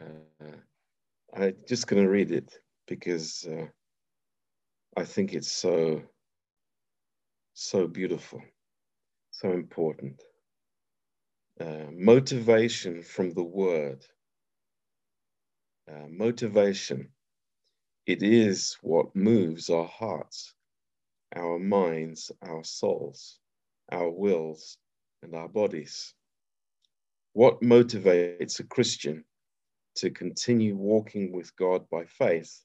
Uh, I'm just going to read it because uh, I think it's so, so beautiful, so important. Uh, motivation from the word. Uh, motivation, it is what moves our hearts, our minds, our souls, our wills, and our bodies. What motivates a Christian to continue walking with God by faith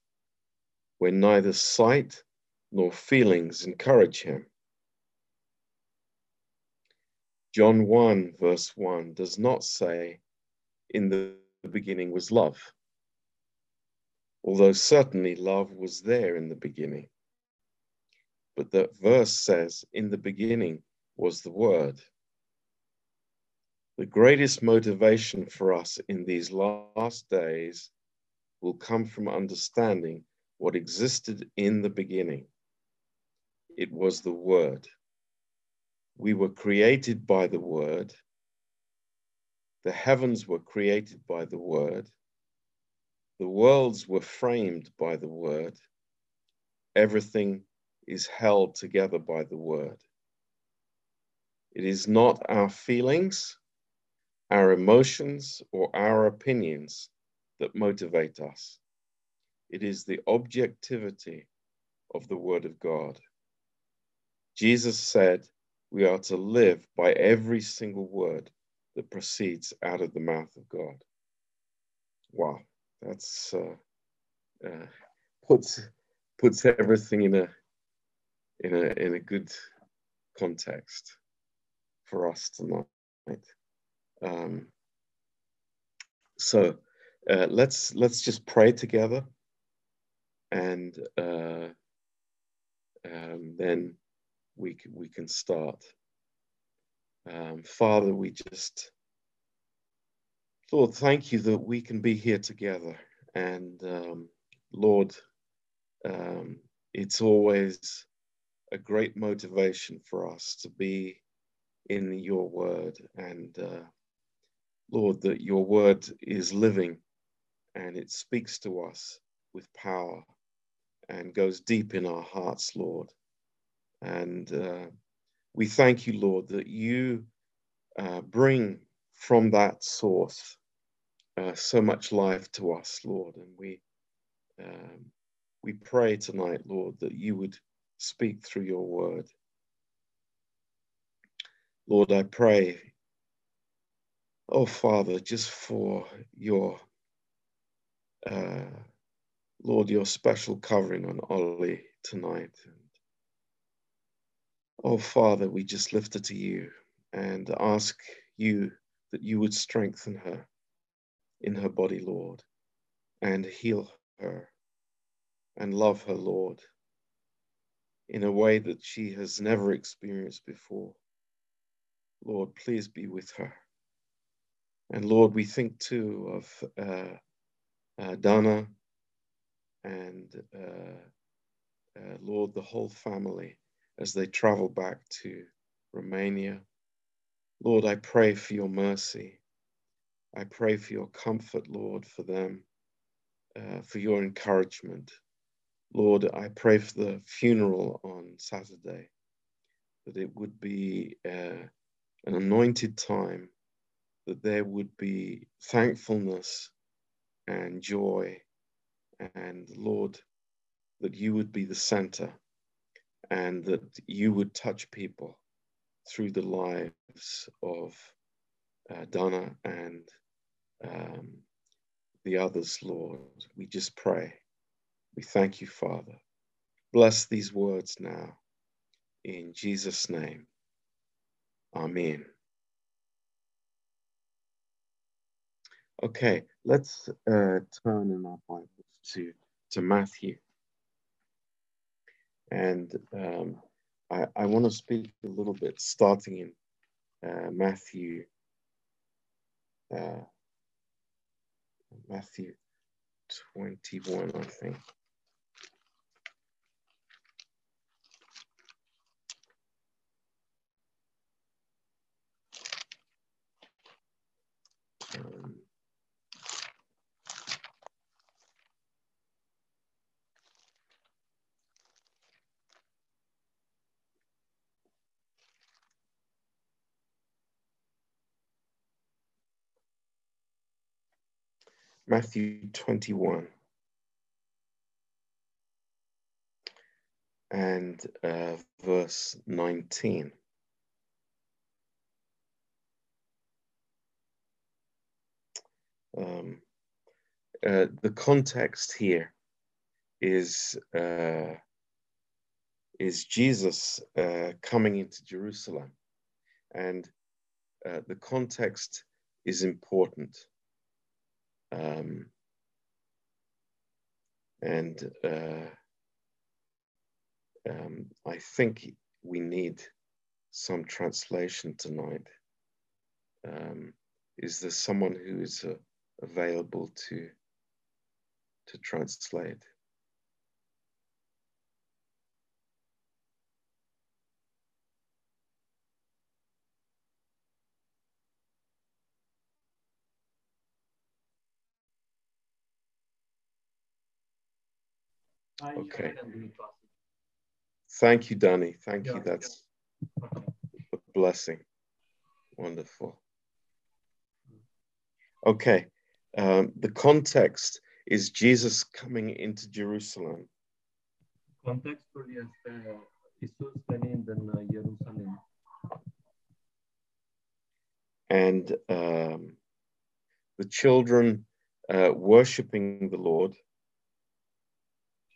when neither sight nor feelings encourage him? John 1, verse 1 does not say, In the beginning was love, although certainly love was there in the beginning. But that verse says, In the beginning was the Word. The greatest motivation for us in these last days will come from understanding what existed in the beginning. It was the Word. We were created by the Word. The heavens were created by the Word. The worlds were framed by the Word. Everything is held together by the Word. It is not our feelings, our emotions, or our opinions that motivate us. It is the objectivity of the Word of God. Jesus said, we are to live by every single word that proceeds out of the mouth of God. Wow, that's uh, uh, puts puts everything in a in a in a good context for us tonight. Um, so uh, let's let's just pray together, and uh, um, then we can, we can start. Um, Father, we just, Lord, thank you that we can be here together. And um, Lord, um, it's always a great motivation for us to be in your word. And uh, Lord, that your word is living and it speaks to us with power and goes deep in our hearts, Lord. And uh, we thank you, Lord, that you uh, bring from that source uh, so much life to us, Lord. And we um, we pray tonight, Lord, that you would speak through your word. Lord, I pray, oh Father, just for your, uh, Lord, your special covering on Ollie tonight. Oh, Father, we just lift her to you and ask you that you would strengthen her in her body, Lord, and heal her and love her, Lord, in a way that she has never experienced before. Lord, please be with her. And Lord, we think too of uh, uh, Dana and uh, uh Lord, the whole family as they travel back to Romania. Lord, I pray for your mercy. I pray for your comfort, Lord, for them, uh, for your encouragement. Lord, I pray for the funeral on Saturday, that it would be uh, an anointed time, that there would be thankfulness and joy, and Lord, that you would be the center and that you would touch people through the lives of uh, Donna and um, the others, Lord. We just pray. We thank you, Father. Bless these words now. In Jesus' name. Amen. Okay, let's uh, turn in our Bibles to, to Matthew. And um, I, I want to speak a little bit starting in uh, Matthew, uh, Matthew 21, I think. Matthew 21 and uh, verse 19. Um, uh, the context here is uh, is Jesus uh, coming into Jerusalem, and uh, the context is important. Um, and uh, um, I think we need some translation tonight. Um, is there someone who is uh, available to to translate? Okay. Thank you, Danny. Thank you. That's a blessing. Wonderful. Okay. Um, the context is Jesus coming into Jerusalem. Contextul este Isus venind în Ierusalim and um, the children uh, worshiping the Lord.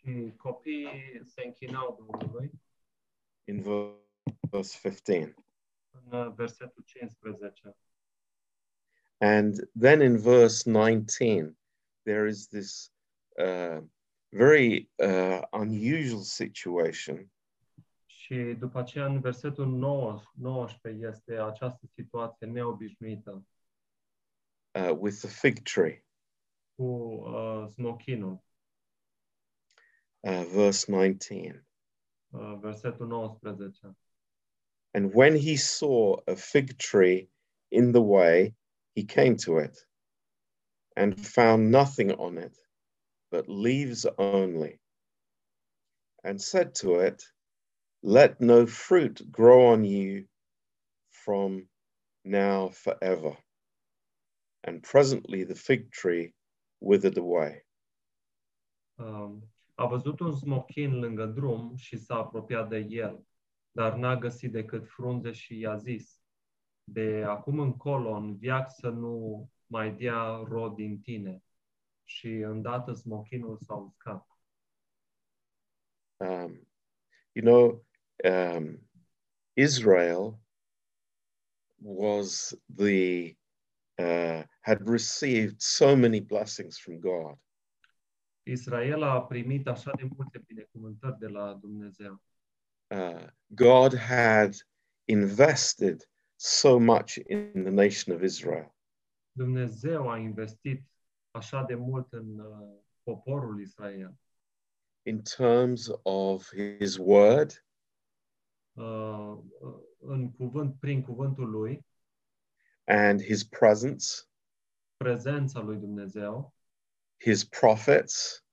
Și copiii se închinau Domnului in verse 15. în uh, versetul 15. And then in verse 19, there is this uh, very uh, unusual situation Și după aceea, în versetul 9, 19, este această situație neobișnuită uh, with the fig tree. cu uh, smochinul, Uh, verse 19. uh, versetul 19. And when he saw a fig tree in the way, he came to it and found nothing on it but leaves only, and said to it, Let no fruit grow on you from now forever. And presently the fig tree withered away. Um, a văzut un smochin lângă drum și s-a apropiat de el, dar n-a găsit decât frunze și i-a zis, de acum încolo, în viac să nu mai dea rod din tine. Și îndată smochinul s-a uscat. Um, you know, um, Israel was the uh, had received so many blessings from God, Israel a primit așa de multe binecuvântări de la Dumnezeu. uh, God had invested so much in the nation of Israel. Dumnezeu a investit așa de mult în uh, poporul Israel, in terms of his word? Uh, în cuvânt, prin cuvântul lui, and his presence, prezența lui Dumnezeu, his prophets.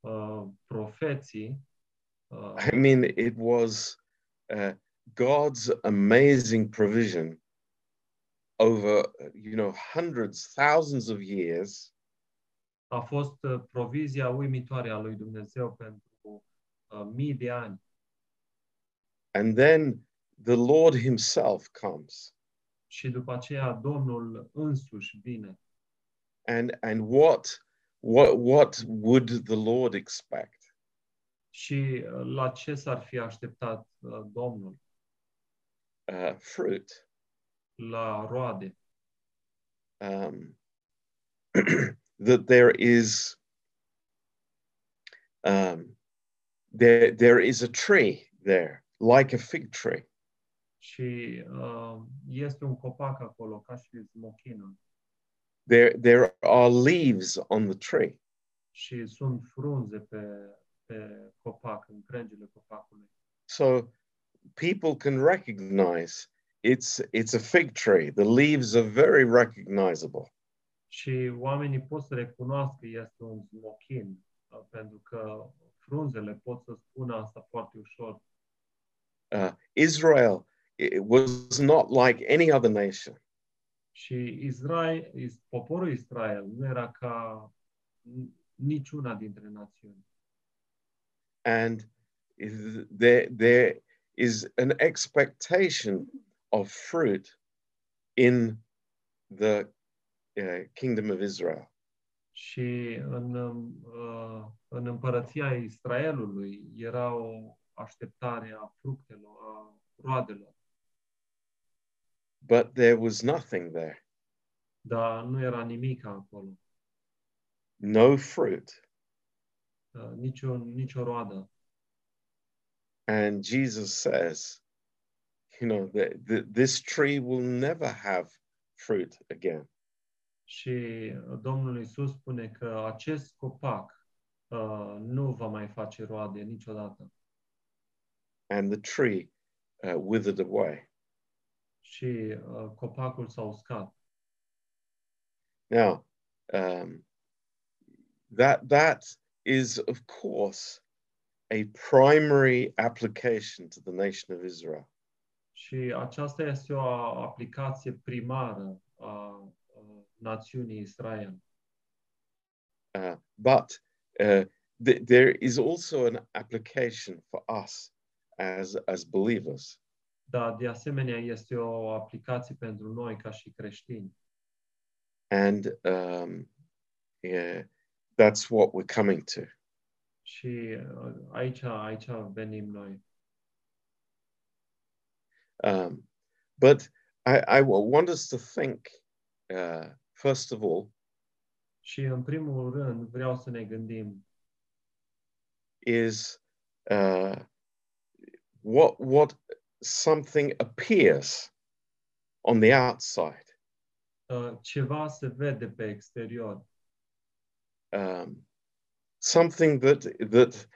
uh, profeții, uh, I mean, it was uh, God's amazing provision over, you know, hundreds, thousands of years a fost uh, provizia uimitoare a lui Dumnezeu pentru uh, mii de ani. And then the Lord himself comes. Și după aceea Domnul însuși vine. And, and what, what, what would the Lord expect? Și uh, la ce s-ar fi așteptat uh, Domnul? Uh, fruit. La roade. um, that there is um, there there is a tree there like a fig tree Și uh, este un copac acolo, ca și smochină. There there are leaves on the tree Și sunt frunze pe, pe copac, în crengile copacului. so people can recognize it's it's a fig tree the leaves are very recognizable Și oamenii pot să recunoască că este un smochin, pentru că frunzele pot să spună asta foarte ușor. uh, israel it was not like any other nation Și Israel, is- poporul Israel nu era ca niciuna dintre națiuni. And there, there is an expectation of fruit in the uh, kingdom of Israel. Și în, uh, în împărăția Israelului era o așteptare a fructelor, a roadelor. But there was nothing there. Dar nu era nimic acolo. No fruit. Uh, nicio, nicio roadă. And Jesus says, you know, that, that this tree will never have fruit again. Și Domnul Isus spune că acest copac uh, nu va mai face roade niciodată. And the tree uh, withered away. Și uh, copacul s-a uscat. Now, um, that that is of course a primary application to the nation of Israel. Și aceasta este o aplicație primară a, a națiunii Israel. Uh, but uh, th- there is also an application for us as as believers. Dar de asemenea este o aplicație pentru noi ca și creștini. And um, yeah, that's what we're coming to. Și uh, aici, aici venim noi. Um, but I, I want us to think, uh, first of all, Și în primul rând vreau să ne gândim is uh, what what something appears on the outside. uh, ceva se vede pe exterior, Um, something that that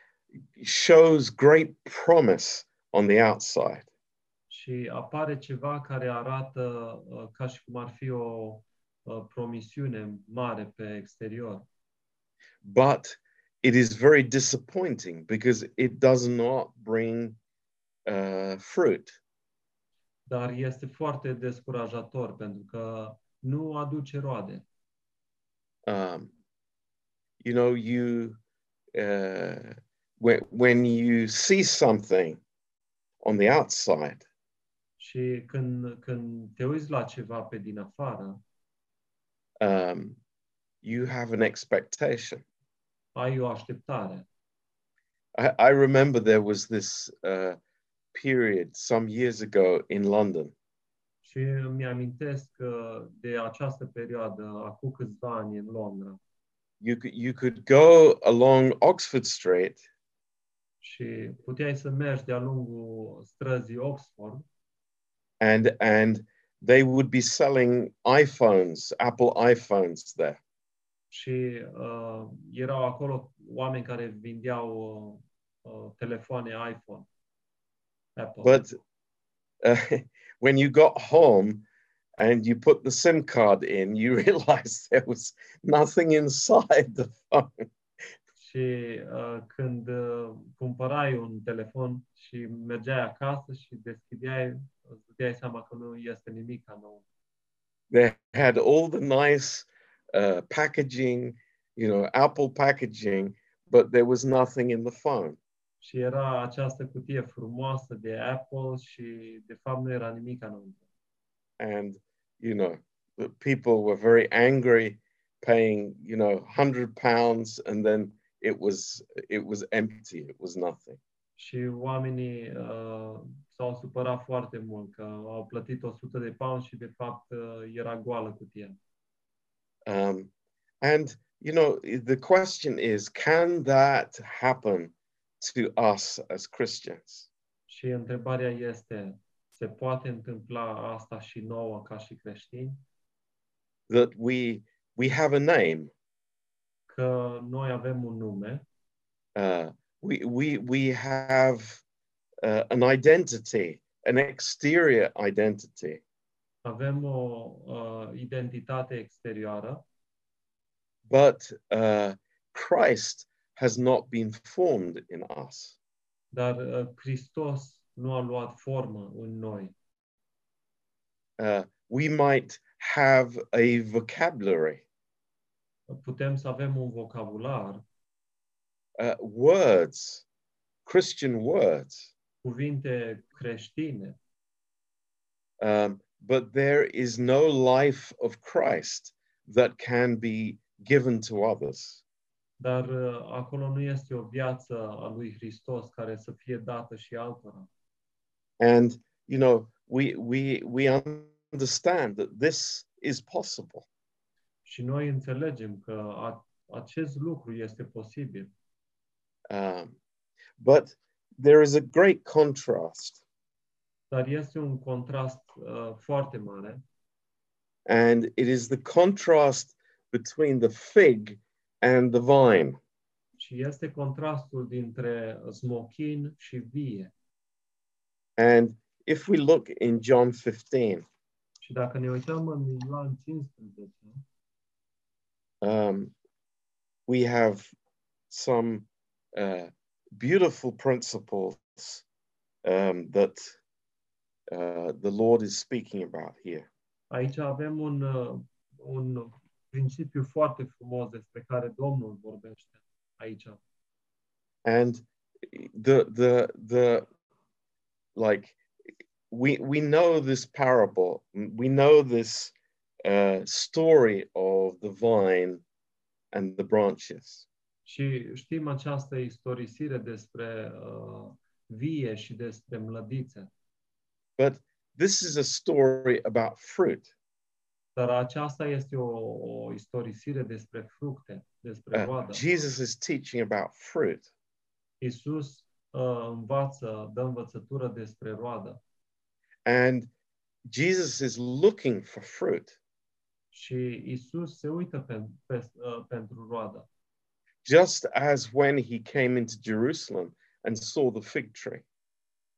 shows great promise on the outside. și apare ceva care arată uh, ca și cum ar fi o uh, promisiune mare pe exterior. but it is very disappointing because it does not bring uh, fruit. Dar este foarte descurajator pentru că nu aduce roade. Um, you know, you uh, when when you see something on the outside, Și când, când te uiți la ceva pe din afară, um, you have an expectation. ai o așteptare. I, I remember there was this uh, period some years ago in London Și îmi amintesc că de această perioadă, acum câțiva ani în Londra, you could you could go along Oxford Street și puteai să mergi de-a lungul străzii Oxford and and they would be selling iPhones, Apple iPhones there. și uh, erau acolo oameni care vindeau uh, uh, telefoane iPhone. But uh, when you got home and you put the SIM card in, you realized there was nothing inside the phone. Și uh, când uh, cumpărai un telefon și mergeai acasă și deschideai, îți dădeai seama că nu este nimic. They had all the nice uh, packaging, you know, Apple packaging, but there was nothing in the phone. Și era această cutie frumoasă de Apple și de fapt nu era nimic înăuntru. And, you know, the people were very angry paying, you know, 100 pounds and then it was it was empty it was nothing Și oamenii uh, s-au supărat foarte mult că au plătit 100 de pounds și de fapt uh, era goală cutia. um, and you know the question is can that happen to us as christians. Și întrebarea este, se poate întâmpla asta și nouă ca și creștini? that we we have a name. Că noi avem un nume, uh, we we we have uh, an identity an exterior identity. Avem o uh, identitate exterioară, but uh, christ has not been formed in us. Dar uh, Hristos nu a luat formă în noi. uh, we might have a vocabulary. Putem să avem un vocabular, uh, words, Christian words, cuvinte creștine, um, but there is no life of Christ that can be given to others. Dar uh, acolo nu este o viață a lui Hristos care să fie dată și altora. And you know, we we we understand that this is possible. Și noi înțelegem că a, acest lucru este posibil. Um, but there is a great contrast, Dar este un contrast uh, foarte mare and it is the contrast between the fig and the vine. și este contrastul dintre smochin și vie. And if we look in John 15, Și dacă ne uităm în Ioan 15, um, we have some uh, beautiful principles um, that uh, the Lord is speaking about here. aici avem un, uh, un principiu foarte frumos despre care Domnul vorbește aici. And the the the like we we know this parable, we know this uh, story of the vine and the branches. Și știm această istorisire despre uh, vie și despre mlădițe. But this is a story about fruit. Dar aceasta este o, o istorisire despre fructe, despre Uh, roadă. Jesus is teaching about fruit. Iisus uh, învață, dă învățătură despre roadă. And Jesus is looking for fruit, Și Isus se uită pe, pe, uh, pentru roadă. just as when he came into Jerusalem and saw the fig tree.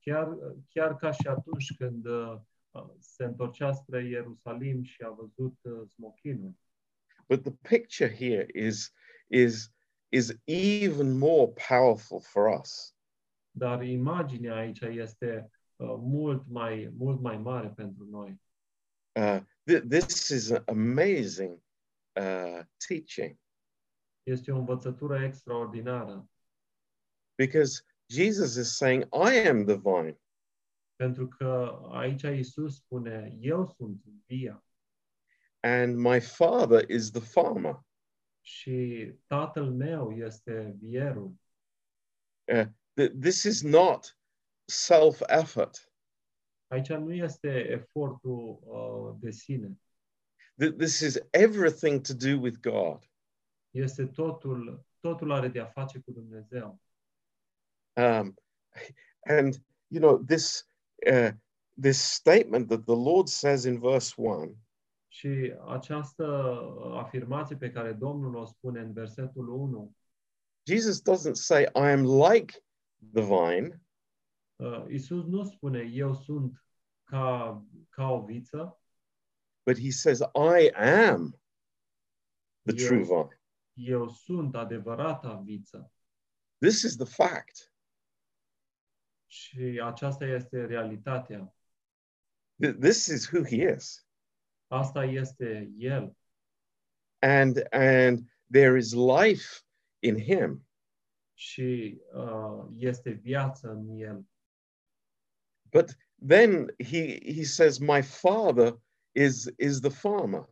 Chiar, chiar ca și atunci când uh, se întorcea spre Ierusalim și a văzut uh, smochinul. But the picture here is, is, is even more powerful for us. Dar imaginea aici este uh, mult, mai, mult mai mare pentru noi. Uh, th- this is an amazing uh, teaching Este o învățătură extraordinară, because Jesus is saying, I am the vine, pentru că aici Isus spune, eu sunt via and my Father is the farmer. și tatăl meu este vierul. Th- this is not self effort. Aici nu este efortul uh, de sine, Th- This is everything to do with God. este totul, totul are de a face cu Dumnezeu. Um, and you know this uh, this statement that the Lord says in verse one Și această uh, afirmație pe care Domnul o spune în versetul 1, Jesus doesn't say, "I am like the vine." uh, Isus nu spune, eu sunt ca, ca o viță, but he says, I am the Yeah. true vine. eu sunt adevărata viță. This is the fact. Și aceasta este realitatea. Th- This is who he is. Asta este El. And and there is life in him. Și uh, este viață în El. But then he he says, My father is is the farmer.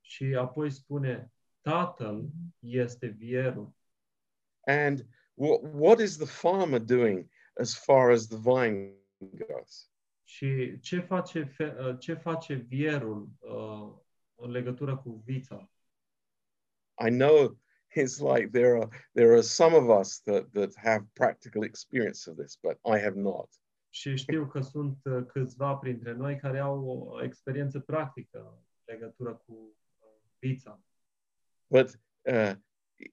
Și apoi spune, Tatăl este vierul. And what what is the farmer doing as far as the vine goes? Și ce face, fe- uh, ce face vierul uh, în legătură cu vița? I know it's like there are there are some of us that that have practical experience of this, but I have not. Și știu că sunt uh, câțiva printre noi care au o experiență practică în legătură cu uh, vița. but uh,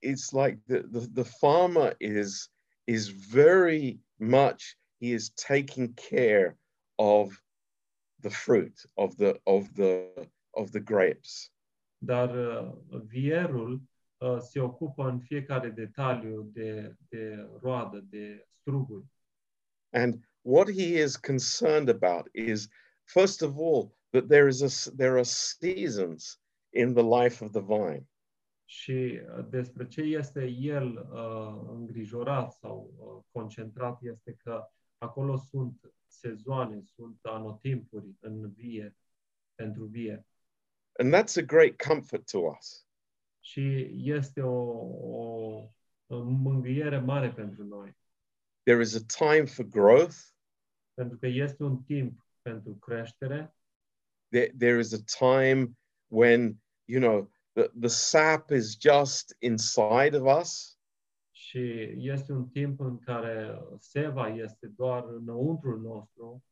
it's like the, the, the farmer is is very much he is taking care of the fruit of the of the of the grapes Dar uh, vierul uh, se ocupă în fiecare detaliu de, de roadă, de struguri. and what he is concerned about is first of all that there is a there are seasons in the life of the vine Și uh, despre ce este el uh, îngrijorat sau uh, concentrat este că acolo sunt sezoane, sunt anotimpuri în vie, pentru vie. And that's a great comfort to us. Și este o, o, o mângâiere mare pentru noi. There is a time for growth, Pentru că este un timp pentru creștere, there, there is a time when, you know, the, the sap is just inside of us. și este un timp în care seva este doar înăuntrul nostru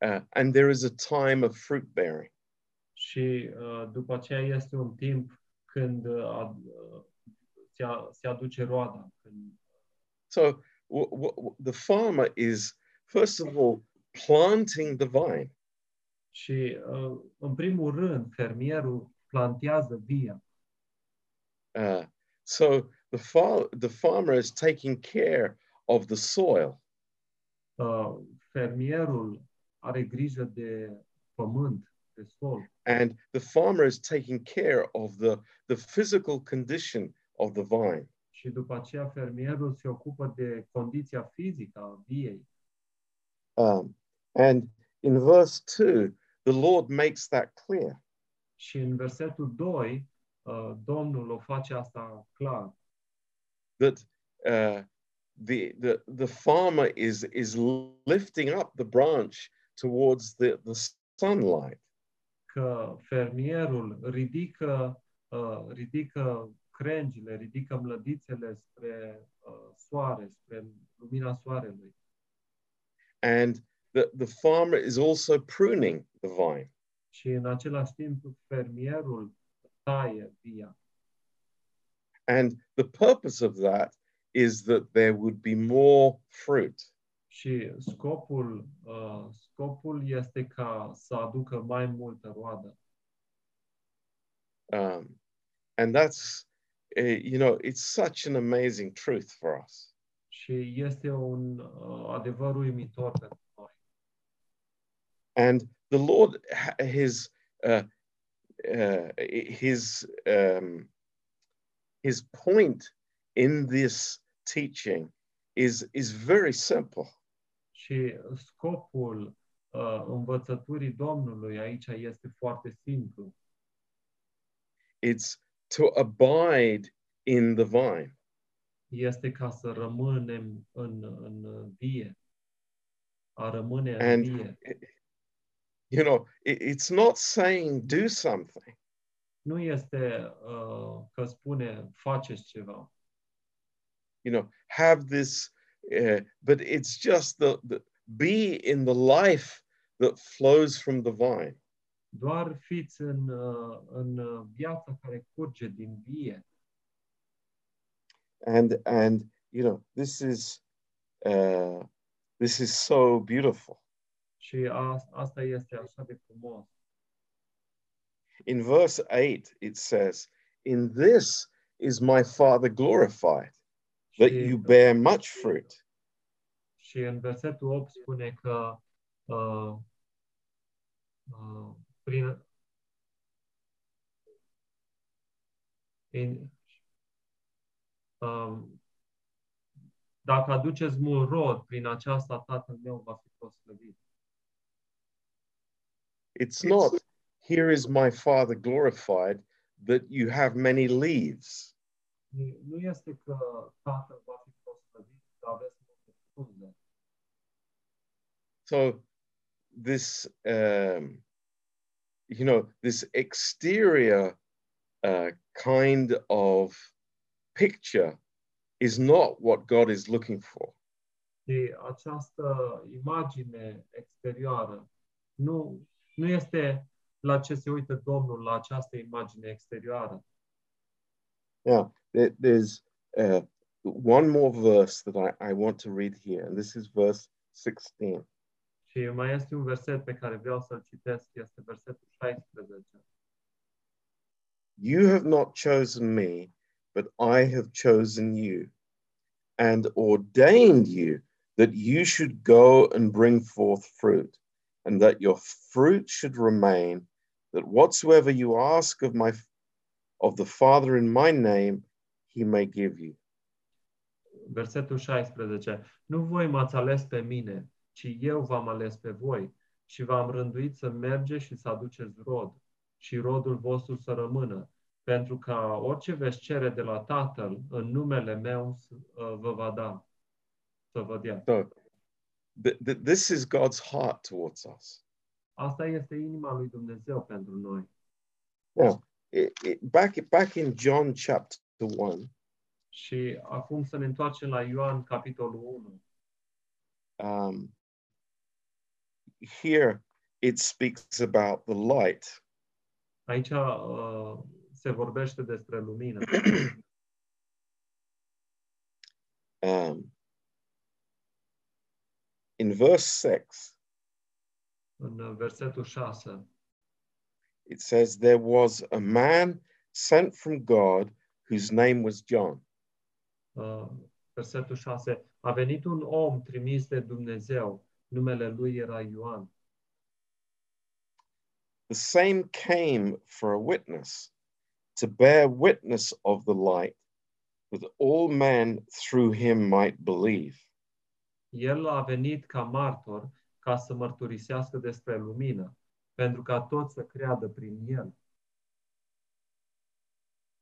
Uh, and there is a time of fruit bearing. și uh, după aceea este un timp când uh, ad- uh, se, a- se aduce roada. Când, So w- w- the farmer is, first of all, planting the vine. și uh, în primul rând, fermierul plantează via. Uh, so the, far- the farmer is taking care of the soil. Uh, fermierul are grijă de pământ, de sol. And the farmer is taking care of the, the physical condition of the vine. Și după aceea fermierul se ocupă de condiția fizică a viei. Um, and in verse 2, the Lord makes that clear. Și în versetul 2, uh, Domnul o face asta clar, that uh, the, the, the farmer is, is lifting up the branch towards the, the sunlight. că fermierul ridică, uh, ridică crengile, ridică mlădițele spre uh, soare, spre lumina soarelui. And the, the farmer is also pruning the vine. Și în același timp fermierul taie via. And the purpose of that is that there would be more fruit. Și scopul, uh, scopul este ca să aducă mai multă roadă. Um, and that's, uh, you know, it's such an amazing truth for us. Și este un uh, adevăr uimitor pentru noi. And the Lord, his, uh, uh, his, um, his point in this teaching is, is very simple. Și scopul uh, învățăturii Domnului aici este foarte simplu. It's to abide in the vine. Este ca să rămânem în, în vie. A rămâne în And vie. You know, it, it's not saying do something. Nu este uh, că spune faceți ceva, you know, have this, uh, but it's just the, the be in the life that flows from the vine. doar fiți în, uh, în uh, viața care curge din vie. And and you know, this is uh, this is so beautiful. Și a, asta este așa de frumos. In verse 8, it says, In this is my Father glorified, that Și- you bear much fruit. Și în versetul 8 spune că uh, uh, prin in, um, dacă aduceți mult rod, prin aceasta Tatăl meu va fi proslăvit. It's not, here is my Father glorified, that you have many leaves. Nu nu este că Tatăl va fi proslăvit, că aveți multe frunze. So this um, you know this exterior uh, kind of picture is not what God is looking for. Și această imagine exterioară nu, nu este la ce se uită Domnul, la această imagine exterioară. Now there, there's uh, one more verse that I, I want to read here, and this is verse 16. Și mai este un verset pe care vreau să-l citesc, este versetul 16. You have not chosen me, but I have chosen you and ordained you that you should go and bring forth fruit, and that your fruit should remain, that whatsoever you ask of my of the Father in my name, he may give you. Versetul 16. Nu voi m-ați ales pe mine, ci eu v-am ales pe voi și v-am rânduit să mergeți și să aduceți rod și rodul vostru să rămână, pentru ca orice veți cere de la Tatăl în numele meu uh, vă va da, să vă dea. So, th- th- this is God's heart towards us. Asta este inima lui Dumnezeu pentru noi. Now, it, it, back, back in John chapter 1, Și acum să ne întoarcem la Ioan, capitolul 1. um, here it speaks about the light. Aici uh, se vorbește despre lumină. Um, in verse 6, În versetul 6, it says, There was a man sent from God whose name was John. uh, versetul 6, a venit un om trimis de Dumnezeu, numele lui era Ioan. The same came for a witness, to bear witness of the light, that all men through him might believe. El a venit ca martor ca să mărturisească despre lumină, pentru ca toți să creadă prin el.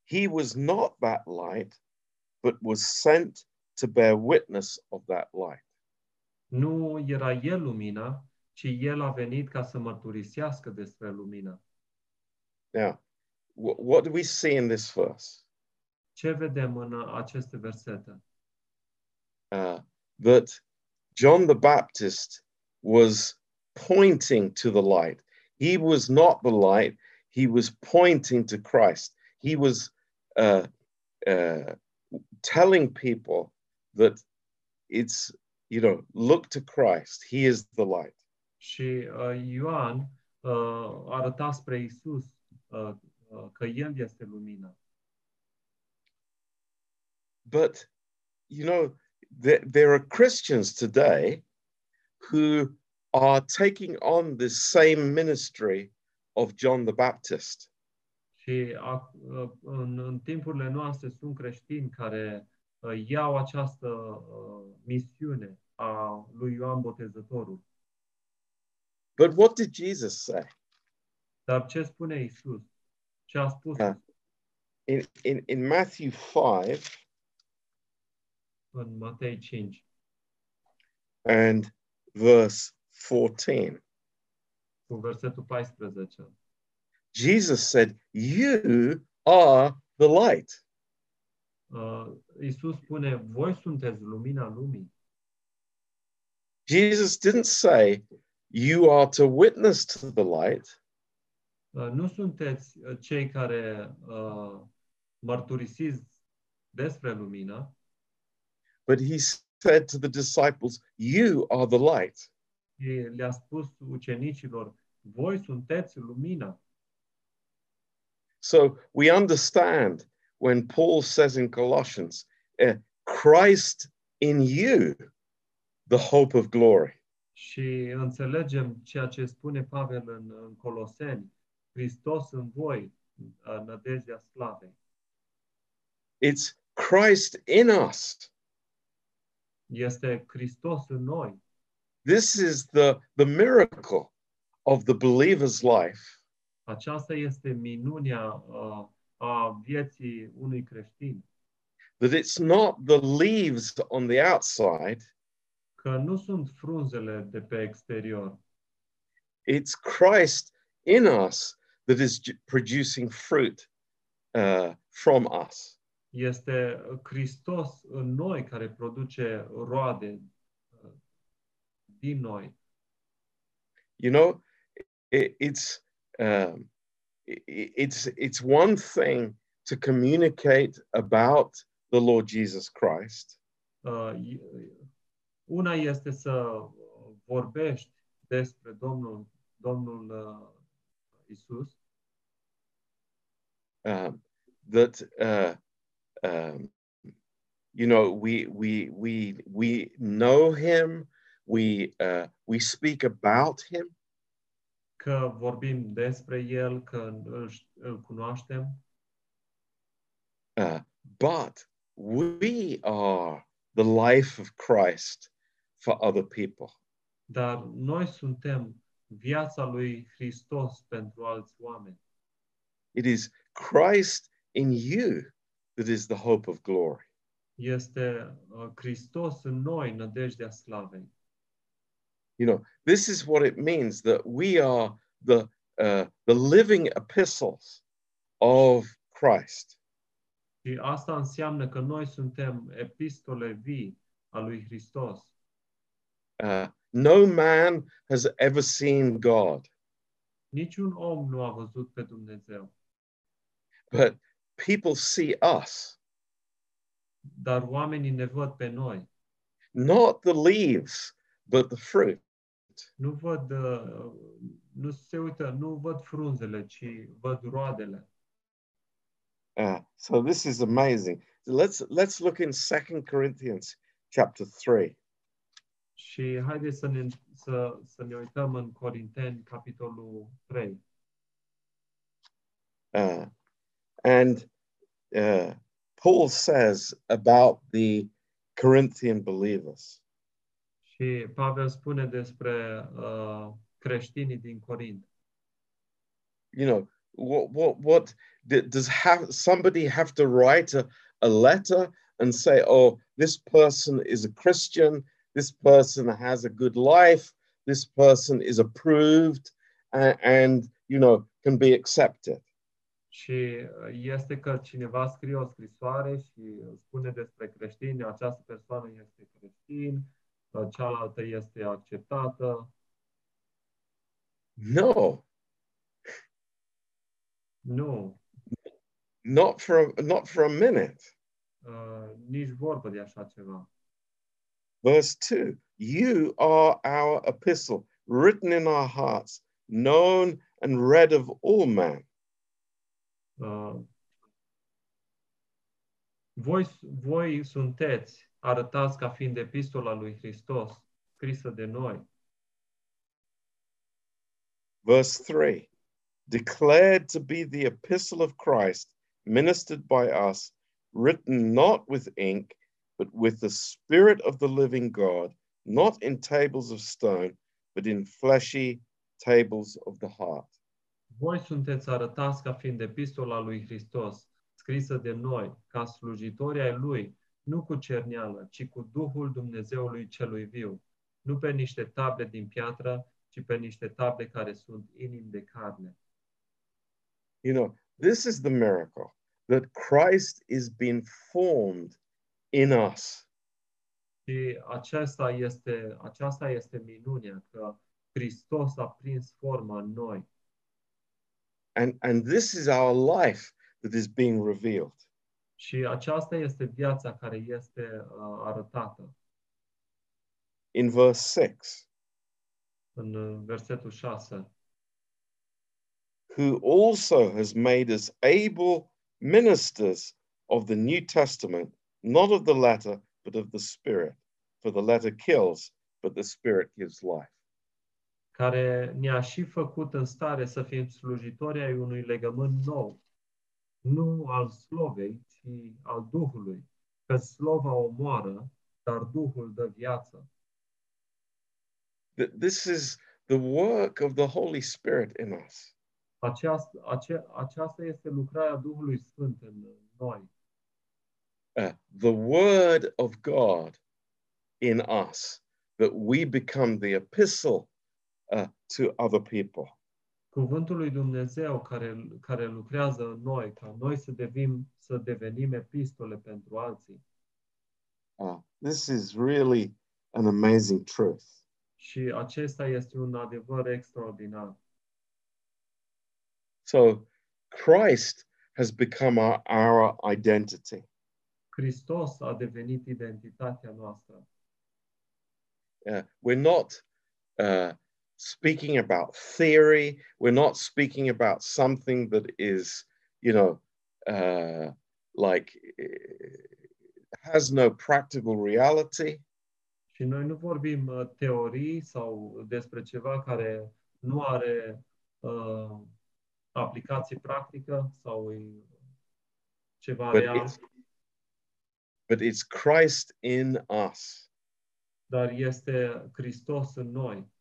He was not that light, but was sent to bear witness of that light. Nu era el lumina, ci el a venit ca să mărturisească despre lumină. Now, wh- what do we see in this verse? Ce vedem în aceste versete? Uh, that John the Baptist was pointing to the light. He was not the light, he was pointing to Christ. He was uh, uh, telling people that it's, you know, look to Christ, he is the light. Și uh, Ioan uh, arăta spre Isus uh, uh, că el este lumina. But, you know, there, there are Christians today who are taking on this same ministry of John the Baptist. Și uh, în, în timpurile noastre sunt creștini care uh, iau această uh, misiune a lui Ioan Botezătorul. But what did Jesus say? Dar ce spune Isus? Ce a spus Da. In, in, in Matthew 5 în Matei 5, and verse 14, cu versetul 14? Jesus said, You are the light. Uh, Isus spune, voi sunteți lumina lumii. Jesus didn't say, You are to witness to the light. Uh, nu sunteți uh, cei care uh, mărturisiți despre lumină, But he said to the disciples, You are the light. și le-a spus ucenicilor, voi sunteți lumina. So we understand when Paul says in Colossians, uh, Christ in you, the hope of glory. Și înțelegem ceea ce spune Pavel în, în Coloseni, Hristos în voi, nădejdea slavei. It's Christ in us. Este Hristos în noi. This is the, the miracle of the believer's life Aceasta este minunea uh, a vieții unui creștin. that it's not the leaves on the outside, Că nu sunt frunzele de pe exterior, it's Christ in us that is producing fruit uh, from us. Este Hristos în noi care produce roade uh, din noi. You know, it, it's um, i- it's it's one thing to communicate about the Lord Jesus Christ, Uh, i- Una este să vorbești despre Domnul, Domnul uh, Isus, um, that uh, um, you know we we we we know Him, we uh, we speak about Him, că vorbim despre El, că îl, îl cunoaștem, Uh, but we are the life of Christ for other people. Dar noi suntem viața lui Hristos pentru alți oameni. It is Christ in you that is the hope of glory. Este uh, Hristos în noi, nădejdea slavei. You know, this is what it means that we are the uh, the living epistles of Christ. Și asta înseamnă că noi suntem epistole vii a lui Hristos. Uh, no man has ever seen God, Niciun om nu a văzut pe Dumnezeu, but people see us, dar oamenii ne văd pe noi. not the leaves, but the fruit. Nu văd, uh, nu se uită, nu văd frunzele, ci văd roadele. Uh, so this is amazing. Let's let's look in Second Corinthians chapter three. Și haideți să ne, să, să ne uităm în Corinteni, capitolul 3. Uh, and uh, Paul says about the Corinthian believers, Și Pavel spune despre uh, creștinii din Corint. you know, what what what does have somebody have to write a, a letter and say, oh, this person is a Christian, this person has a good life, this person is approved, and, and you know can be accepted. Și uh, este că cineva scrie o scrisoare și spune despre creștini, această persoană este creștin, uh, cealaltă este acceptată. No, Nu, not for a, not for a minute. uh, nici vorbă de așa ceva. Verse 2 You are our epistle, written in our hearts, known and read of all men. Uh, voi, voi sunteți arătați ca fiind epistola lui Hristos, scrisă de noi. Verse 3 Declared to be the epistle of Christ, ministered by us, written not with ink, but with the Spirit of the living God, not in tables of stone, but in fleshy tables of the heart. Voi sunteți arătați ca fiind epistola lui Hristos, scrisă de noi, ca slujitori ai Lui, nu cu cerneală, ci cu Duhul Dumnezeului celui viu, nu pe niște table din piatră, ci pe niște table care sunt inimi de carne. You know, this is the miracle that Christ is being formed in us. Și aceasta este, aceasta este minunea, că Hristos a prins forma în noi. And, and this is our life that is being revealed. Și aceasta este viața care este uh, arătată In verse 6, în uh, versetul 6. who also has made us able ministers of the New Testament, not of the letter, but of the Spirit. For the letter kills, but the Spirit gives life. Care ne-a și făcut în stare să fim slujitori ai unui legământ nou, nu al slovei, ci al Duhului, că slova omoară, dar Duhul dă viață. That this is the work of the Holy Spirit in us. Aceasta, ace, aceasta este lucrarea Duhului Sfânt în noi. Uh, the Word of God in us, that we become the epistle uh, to other people. Cuvântul lui Dumnezeu care, care lucrează în noi, ca noi să, devim, să devenim epistole pentru alții. Uh, this is really an amazing truth. Și acesta este un adevăr extraordinar. So Christ has become our, our identity. Hristos a devenit identitatea noastră. Uh, we're not uh, speaking about theory. We're not speaking about something that is, you know, uh, like uh, has no practical reality. Și noi nu vorbim uh, teorii sau despre ceva care nu are uh, aplicație practică sau ceva but real, it's, but it's Christ in us. dar este Hristos în noi.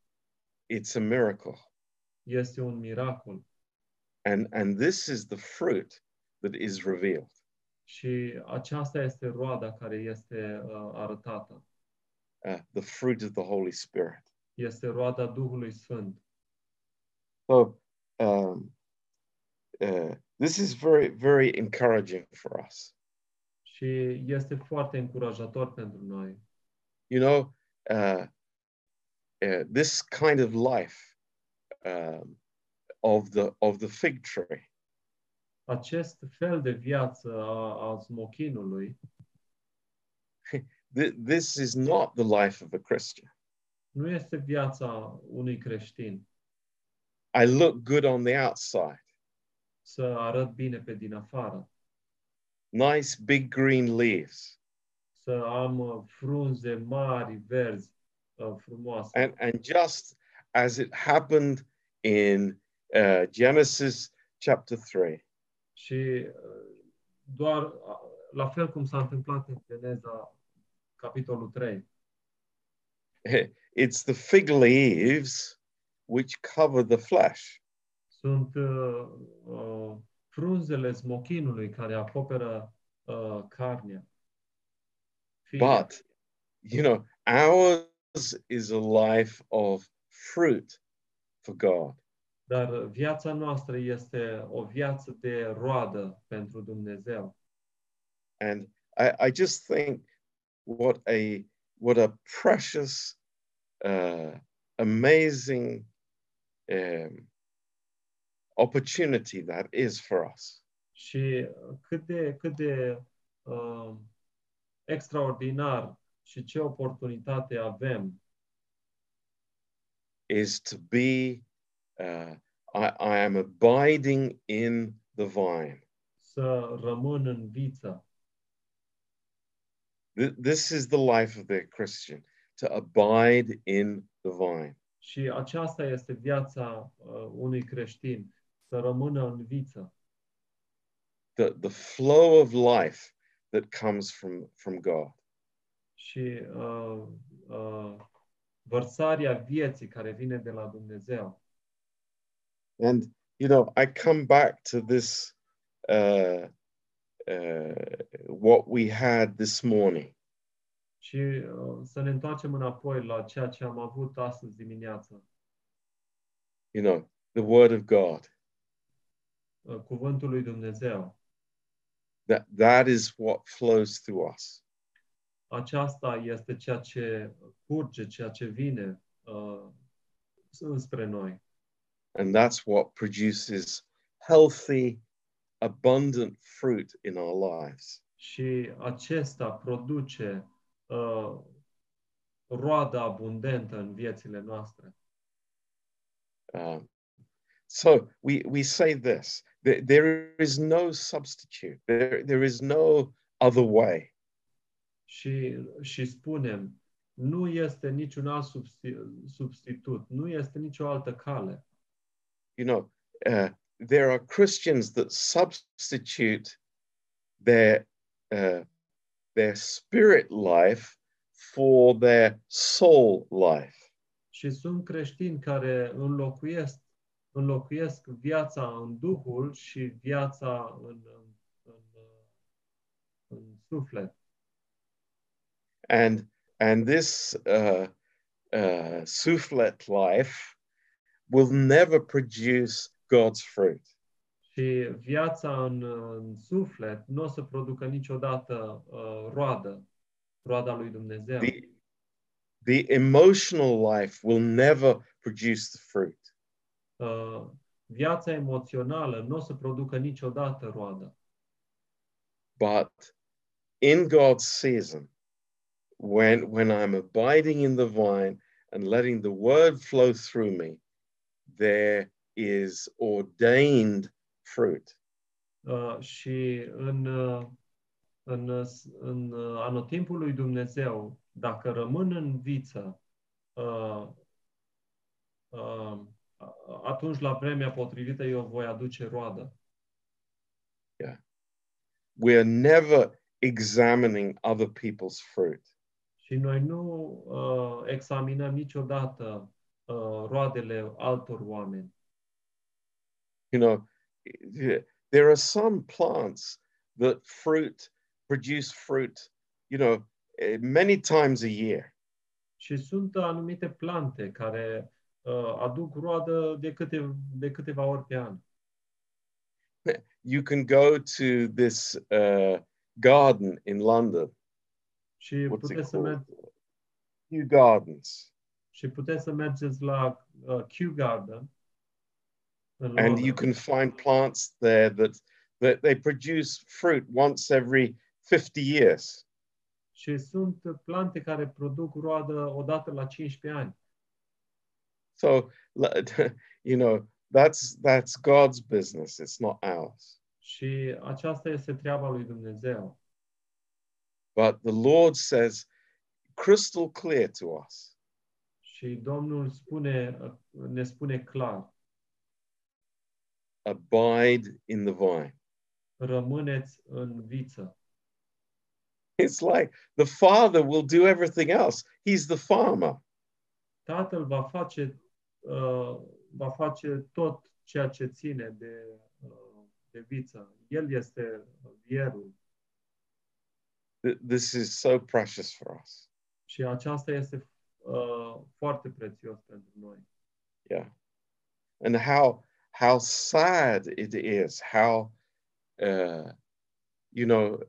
It's a miracle. Este un miracol. And, and this is the fruit that is revealed. Și aceasta este roada care este uh, arătată. uh, the fruit of the Holy Spirit. Este roada Duhului Sfânt. So um, uh, this is very, very encouraging for us. Și este foarte încurajator pentru noi. You know, uh, uh, this kind of life um, of the of the fig tree. Acest fel de viață a, a smochinului th- this is not the life of a Christian. nu este viața unui creștin. I look good on the outside, Să arăt bine pe din afară, nice big green leaves, să am uh, frunze mari, verzi, uh, and and just as it happened in uh, Genesis chapter three, Și uh, doar uh, la fel cum s-a întâmplat în Geneza, capitolul 3, it's the fig leaves which cover the flesh. sunt uh, uh, frunzele smochinului care acoperă uh, carnea. But, you know, ours is a life of fruit for God. Dar viața noastră este o viață de roadă pentru Dumnezeu. And I, I just think what a what a precious, uh, amazing um, opportunity that is for us. Și cât de, cât de uh, extraordinar și ce oportunitate avem is to be, uh, I, I am abiding in the vine. să rămân în viță. Th- This is the life of the Christian, to abide in the vine. Și aceasta este viața uh, unui creștin, să rămână în viță. The, the flow of life that comes from, from God. Și uh, uh, vărsarea vieții care vine de la Dumnezeu. And, you know, I come back to this, uh, uh, what we had this morning. Și uh, să ne întoarcem înapoi la ceea ce am avut astăzi dimineață. You know, the Word of God. Uh, Cuvântul lui Dumnezeu. That, that is what flows through us. Aceasta este ceea ce curge, ceea ce vine uh, înspre noi. And that's what produces healthy, abundant fruit in our lives. Și acesta produce uh, roadă abundentă în viețile noastre. Um, so we, we say this there, there is no substitute, there, there is no other way. Și, și spunem, nu este niciun alt substi- substitut, nu este nicio altă cale. You know, uh, there are Christians that substitute their, uh, their spirit life for their soul life. Și sunt creștini care înlocuiesc, înlocuiesc viața în Duhul și viața în, în, în, în suflet. And and this uh, uh, soufflet life will never produce God's fruit. Și viața în, în suflet nu o să producă niciodată uh, roadă, roada lui Dumnezeu. The, the emotional life will never produce the fruit. Uh, viața emoțională nu o să producă niciodată roadă. But in God's season, when when I'm abiding in the vine and letting the word flow through me, there is ordained fruit. Uh, și în, în, în anotimpul lui Dumnezeu, dacă rămân în viță, uh, uh, atunci la vremea potrivită eu voi aduce roadă. we're never examining other people's fruit. Și noi nu uh, examinăm niciodată uh, roadele altor oameni. You know, there are some plants that fruit produce fruit, you know, eh, many times a year. Și sunt anumite plante care uh, aduc roadă de, câte, de câteva ori pe an. You can go to this uh, garden in London. Și What's puteți să, called? merg, Kew Gardens. și puteți să mergeți la uh, Kew Garden And you can find plants there that, that they produce fruit once every 50 years. Și sunt plante care produc roadă odată la 15 ani. So, you know, that's that's God's business. It's not ours. Și aceasta este treaba lui Dumnezeu. But the Lord says crystal clear to us Și Domnul spune, ne spune clar, abide in the vine. rămâneți în viță. It's like the father will do everything else. He's the farmer. Tatăl va face, uh, va face tot ceea ce ține de, uh, de viță. El este vierul. Th- This is so precious for us. Și aceasta este uh, foarte prețios pentru noi. Yeah. And how how sad it is, how uh, you know,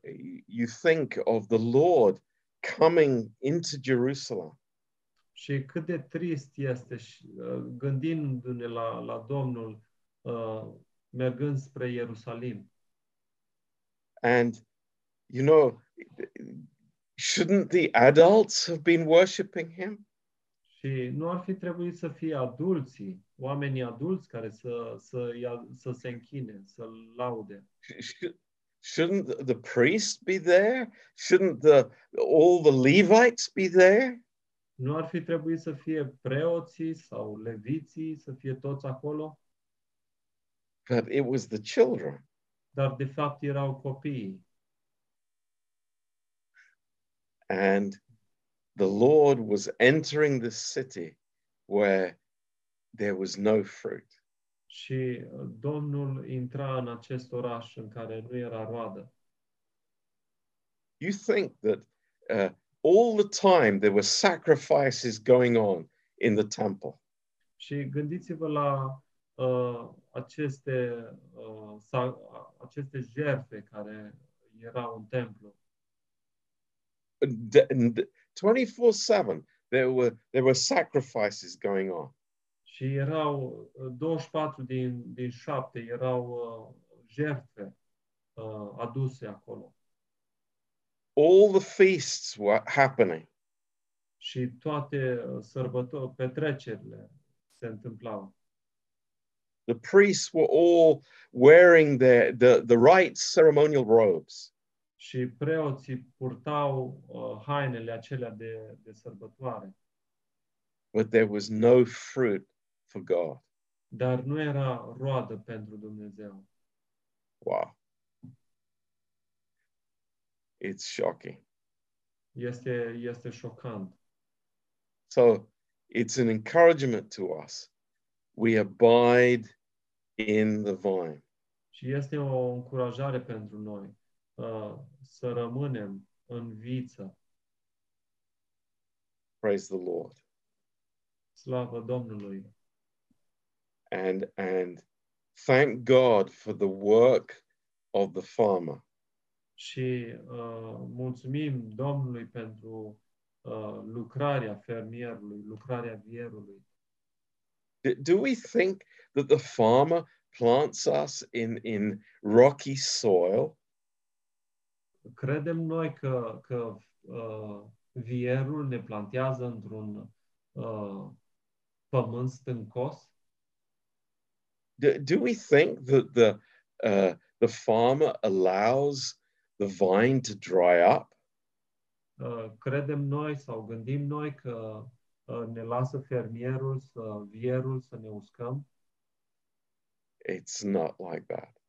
you think of the Lord coming into Jerusalem Și cât de trist este uh, gândindu-ne la, la Domnul uh, mergând spre Ierusalim. and you know shouldn't the adults have been worshiping him? Și nu ar fi trebuit să fie adulții, oamenii adulți care să, să, ia, să se închine, să-l laude. Sh- shouldn't the priest be there? Shouldn't the all the levites be there? Nu ar fi trebuit să fie preoții sau leviții, să fie toți acolo, but it was the children. Dar de fapt erau copiii. And the lord was entering the city where there was no fruit Și uh, Domnul intra în acest oraș în care nu era roadă. you think that uh, all the time there were sacrifices going on in the temple Și gândiți-vă la uh, aceste, uh, sa, aceste jertfe care erau în templu. D- and 24/7 there were there were sacrifices going on Și erau uh, 24 din, din 7 erau uh, jertfe uh, aduse acolo. all the feasts were happening Și toate uh, sărbători, petrecerile se întâmplau. the priests were all wearing their the, the right ceremonial robes Și preoții purtau uh, hainele acelea de, de sărbătoare. but there was no fruit for god Dar nu era roadă pentru Dumnezeu. wow it's shocking Este, este șocant. so it's an encouragement to us we abide in the vine Și este o încurajare pentru noi uh, să rămânem în viță. praise the lord Slavă Domnului! and and thank god for the work of the farmer Și uh, mulțumim Domnului pentru uh, lucrarea fermierului, lucrarea vierului. Do we think that the farmer plants us in in rocky soil Credem noi că, că uh, vierul ne plantează într-un uh, pământ stâncos? do, do we think that the uh, the farmer allows the vine to dry up Uh, credem noi sau gândim noi că uh, ne lasă fermierul, să, vierul să ne uscăm? it's not like that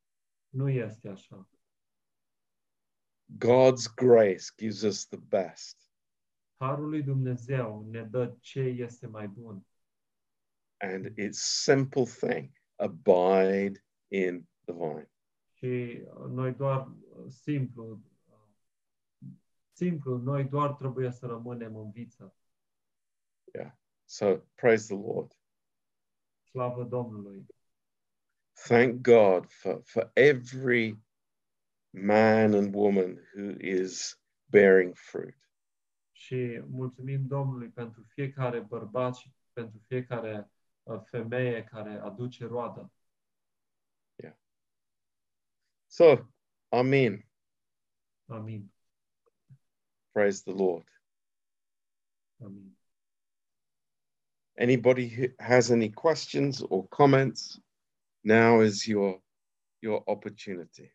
Nu este așa. God's grace gives us the best. Harul lui Dumnezeu ne dă ce este mai bun. And its simple thing abide in the vine. Și noi doar uh, simplu, uh, simplu, noi doar trebuie să rămânem în viță. So praise the Lord. Slavă Domnului! Thank God for, for every man and woman who is bearing fruit. Și mulțumim Domnului pentru fiecare bărbat și pentru fiecare uh, femeie care aduce roadă. Yeah. So, Amen. Amen. Praise the Lord. Amin. Anybody who has any questions or comments, now is your your opportunity.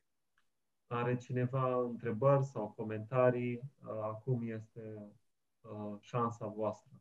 Are cineva întrebări sau comentarii? Uh, Acum este uh, șansa voastră.